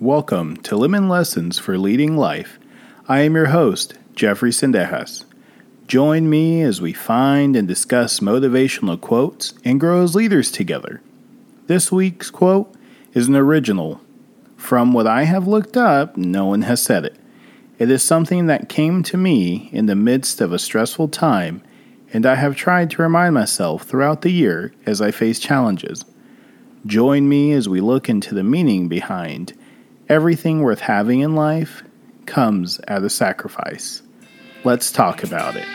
Welcome to Lemon Lessons for Leading Life. I am your host, Jeffrey Sendejas. Join me as we find and discuss motivational quotes and grow as leaders together. This week's quote is an original. From what I have looked up, no one has said it. It is something that came to me in the midst of a stressful time, and I have tried to remind myself throughout the year as I face challenges. Join me as we look into the meaning behind Everything worth having in life comes at a sacrifice. Let's talk about it.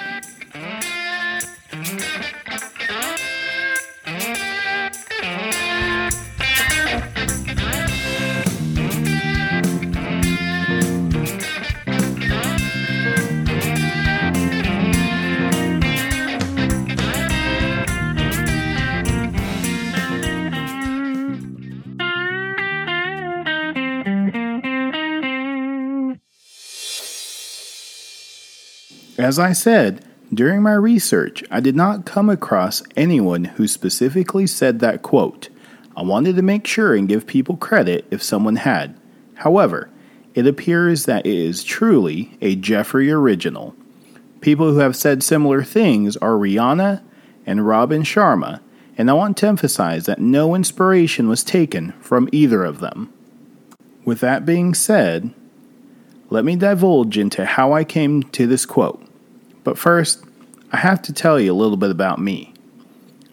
As I said, during my research, I did not come across anyone who specifically said that quote. I wanted to make sure and give people credit if someone had. However, it appears that it is truly a Jeffrey original. People who have said similar things are Rihanna and Robin Sharma, and I want to emphasize that no inspiration was taken from either of them. With that being said, let me divulge into how I came to this quote. But first, I have to tell you a little bit about me.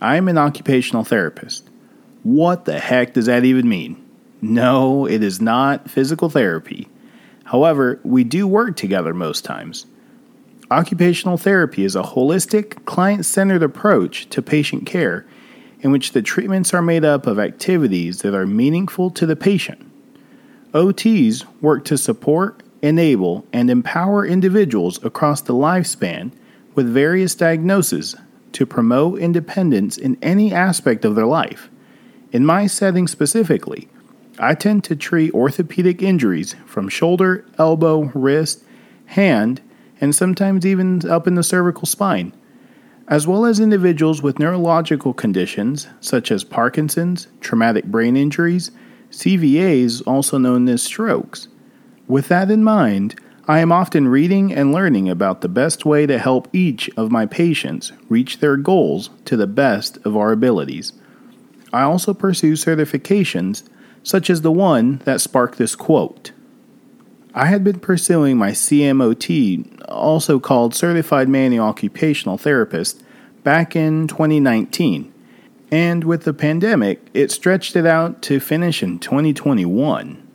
I am an occupational therapist. What the heck does that even mean? No, it is not physical therapy. However, we do work together most times. Occupational therapy is a holistic, client centered approach to patient care in which the treatments are made up of activities that are meaningful to the patient. OTs work to support enable, and empower individuals across the lifespan with various diagnoses to promote independence in any aspect of their life. In my setting specifically, I tend to treat orthopedic injuries from shoulder, elbow, wrist, hand, and sometimes even up in the cervical spine, as well as individuals with neurological conditions such as Parkinson's, traumatic brain injuries, CVAs, also known as strokes with that in mind, I am often reading and learning about the best way to help each of my patients reach their goals to the best of our abilities. I also pursue certifications, such as the one that sparked this quote. I had been pursuing my CMOT, also called Certified Manual Occupational Therapist, back in 2019, and with the pandemic, it stretched it out to finish in 2021.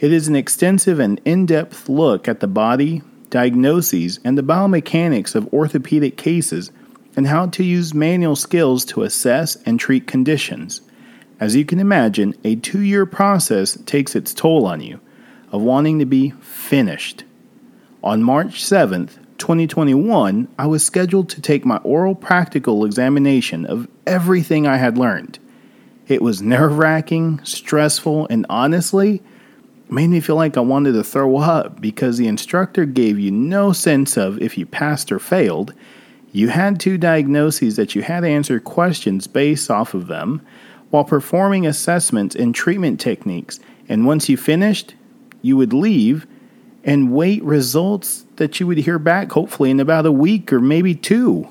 It is an extensive and in depth look at the body, diagnoses, and the biomechanics of orthopedic cases and how to use manual skills to assess and treat conditions. As you can imagine, a two year process takes its toll on you, of wanting to be finished. On March 7th, 2021, I was scheduled to take my oral practical examination of everything I had learned. It was nerve wracking, stressful, and honestly, made me feel like I wanted to throw up because the instructor gave you no sense of if you passed or failed. You had two diagnoses that you had to answer questions based off of them while performing assessments and treatment techniques. And once you finished, you would leave and wait results that you would hear back hopefully in about a week or maybe two.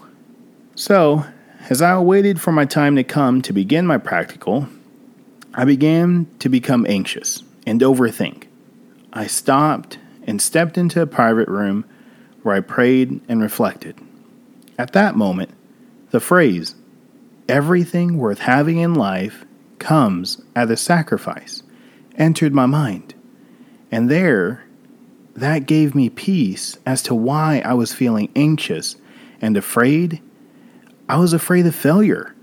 So, as I waited for my time to come to begin my practical, I began to become anxious and overthink. I stopped and stepped into a private room where I prayed and reflected. At that moment, the phrase, everything worth having in life comes at a sacrifice, entered my mind. And there, that gave me peace as to why I was feeling anxious and afraid. I was afraid of failure.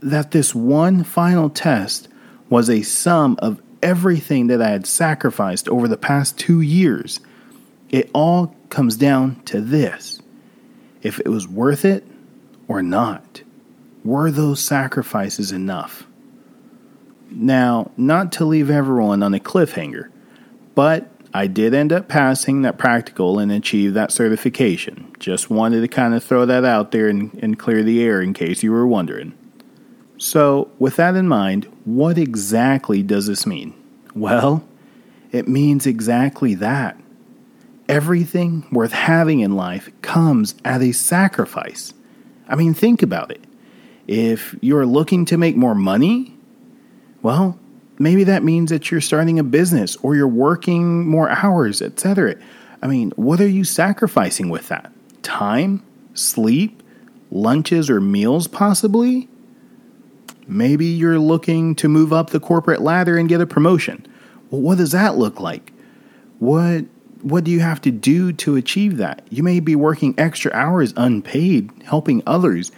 That this one final test was a sum of everything that I had sacrificed over the past two years, it all comes down to this if it was worth it or not. Were those sacrifices enough? Now, not to leave everyone on a cliffhanger, but I did end up passing that practical and achieve that certification. Just wanted to kind of throw that out there and, and clear the air in case you were wondering. So, with that in mind, what exactly does this mean? Well, it means exactly that. Everything worth having in life comes at a sacrifice. I mean, think about it. If you're looking to make more money, well, maybe that means that you're starting a business or you're working more hours, etc. I mean, what are you sacrificing with that? Time, sleep, lunches or meals possibly? Maybe you're looking to move up the corporate ladder and get a promotion. Well, what does that look like? What what do you have to do to achieve that? You may be working extra hours unpaid, helping others.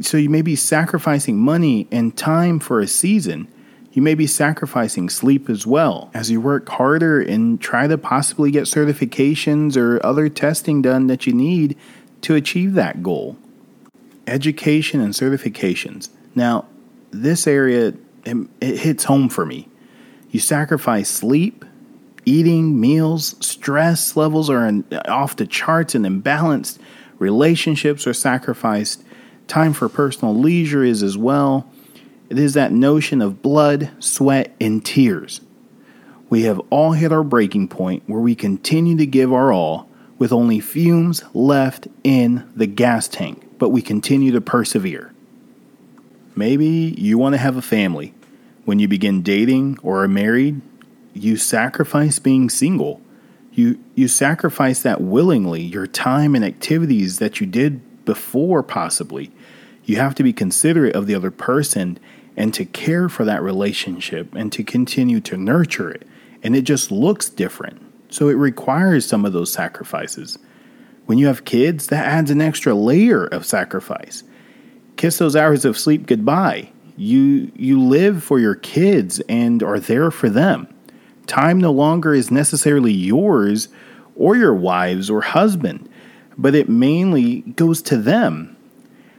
So you may be sacrificing money and time for a season. You may be sacrificing sleep as well as you work harder and try to possibly get certifications or other testing done that you need to achieve that goal. Education and certifications. Now, this area it, it hits home for me. You sacrifice sleep, eating, meals, stress levels are in, off the charts and imbalanced. Relationships are sacrificed. Time for personal leisure is as well. It is that notion of blood, sweat, and tears. We have all hit our breaking point where we continue to give our all with only fumes left in the gas tank, but we continue to persevere. Maybe you want to have a family. When you begin dating or are married, you sacrifice being single. You, you sacrifice that willingly, your time and activities that you did before, possibly. You have to be considerate of the other person and to care for that relationship and to continue to nurture it. And it just looks different. So it requires some of those sacrifices. When you have kids, that adds an extra layer of sacrifice. Kiss those hours of sleep goodbye. You you live for your kids and are there for them. Time no longer is necessarily yours or your wife's or husband, but it mainly goes to them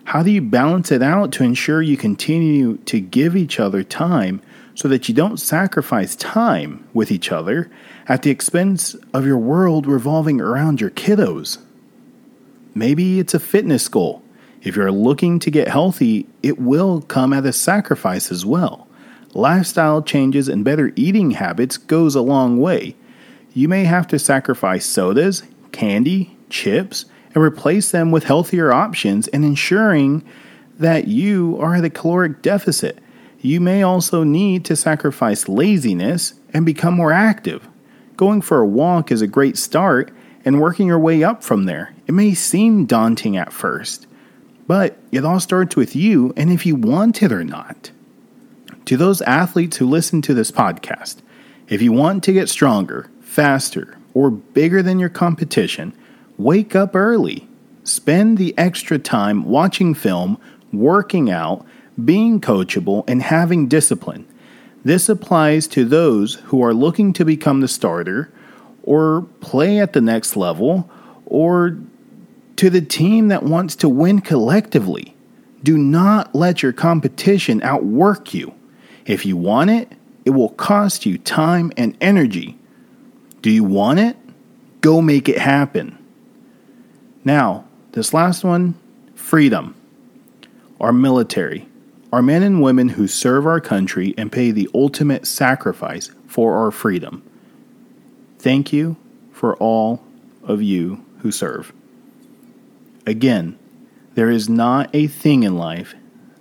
how do you balance it out to ensure you continue to give each other time so that you don't sacrifice time with each other at the expense of your world revolving around your kiddos? Maybe it's a fitness goal. If you're looking to get healthy, it will come at a sacrifice as well. Lifestyle changes and better eating habits goes a long way. You may have to sacrifice sodas, candy, chips, and replace them with healthier options and ensuring that you are at a caloric deficit. You may also need to sacrifice laziness and become more active. Going for a walk is a great start and working your way up from there. It may seem daunting at first, but it all starts with you and if you want it or not. To those athletes who listen to this podcast, if you want to get stronger, faster, or bigger than your competition, Wake up early. Spend the extra time watching film, working out, being coachable, and having discipline. This applies to those who are looking to become the starter, or play at the next level, or to the team that wants to win collectively. Do not let your competition outwork you. If you want it, it will cost you time and energy. Do you want it? Go make it happen. Now, this last one freedom. Our military, our men and women who serve our country and pay the ultimate sacrifice for our freedom. Thank you for all of you who serve. Again, there is not a thing in life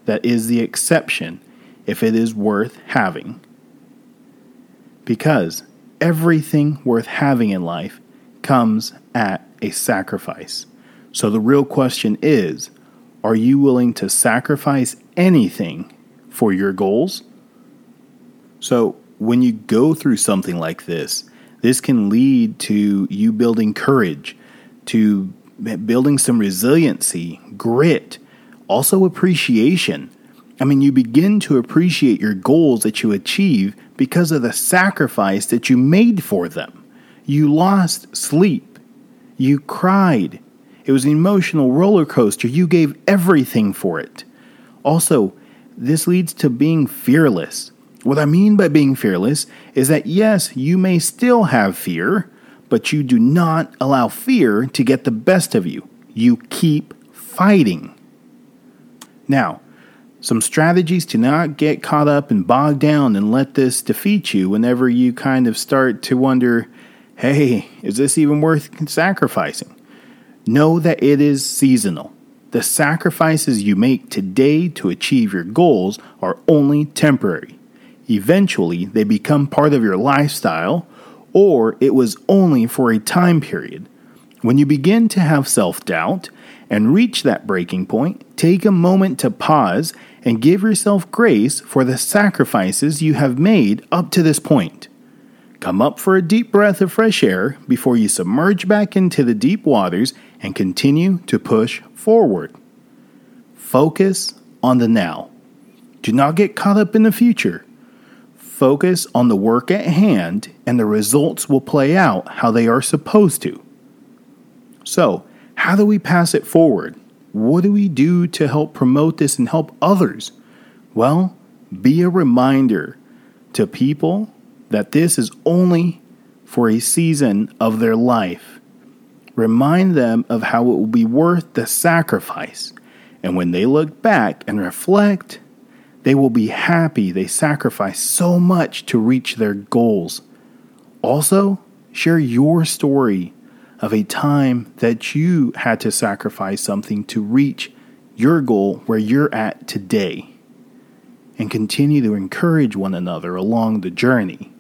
that is the exception if it is worth having. Because everything worth having in life comes at a sacrifice. So the real question is are you willing to sacrifice anything for your goals? So when you go through something like this, this can lead to you building courage, to building some resiliency, grit, also appreciation. I mean, you begin to appreciate your goals that you achieve because of the sacrifice that you made for them. You lost sleep. You cried. It was an emotional roller coaster. You gave everything for it. Also, this leads to being fearless. What I mean by being fearless is that yes, you may still have fear, but you do not allow fear to get the best of you. You keep fighting. Now, some strategies to not get caught up and bogged down and let this defeat you whenever you kind of start to wonder, hey, is this even worth sacrificing? Know that it is seasonal. The sacrifices you make today to achieve your goals are only temporary. Eventually, they become part of your lifestyle, or it was only for a time period. When you begin to have self doubt and reach that breaking point, take a moment to pause and give yourself grace for the sacrifices you have made up to this point. Come up for a deep breath of fresh air before you submerge back into the deep waters and continue to push forward. Focus on the now. Do not get caught up in the future. Focus on the work at hand, and the results will play out how they are supposed to. So, how do we pass it forward? What do we do to help promote this and help others? Well, be a reminder to people that this is only for a season of their life. Remind them of how it will be worth the sacrifice. And when they look back and reflect, they will be happy they sacrifice so much to reach their goals. Also, share your story of a time that you had to sacrifice something to reach your goal where you're at today. And continue to encourage one another along the journey.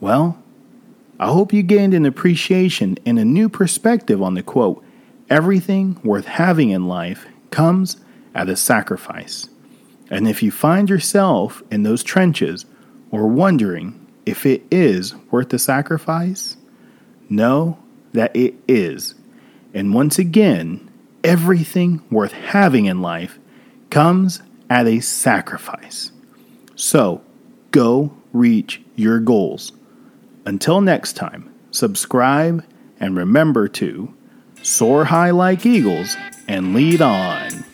Well, I hope you gained an appreciation and a new perspective on the quote everything worth having in life comes at a sacrifice. And if you find yourself in those trenches or wondering if it is worth the sacrifice, know that it is. And once again, everything worth having in life comes at a sacrifice. So go reach your goals. Until next time, subscribe and remember to soar high like eagles and lead on.